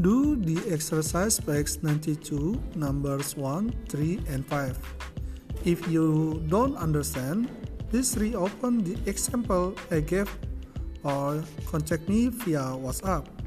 Do the exercise page 92, numbers 1, 3, and 5. If you don't understand, please reopen the example I gave or contact me via WhatsApp.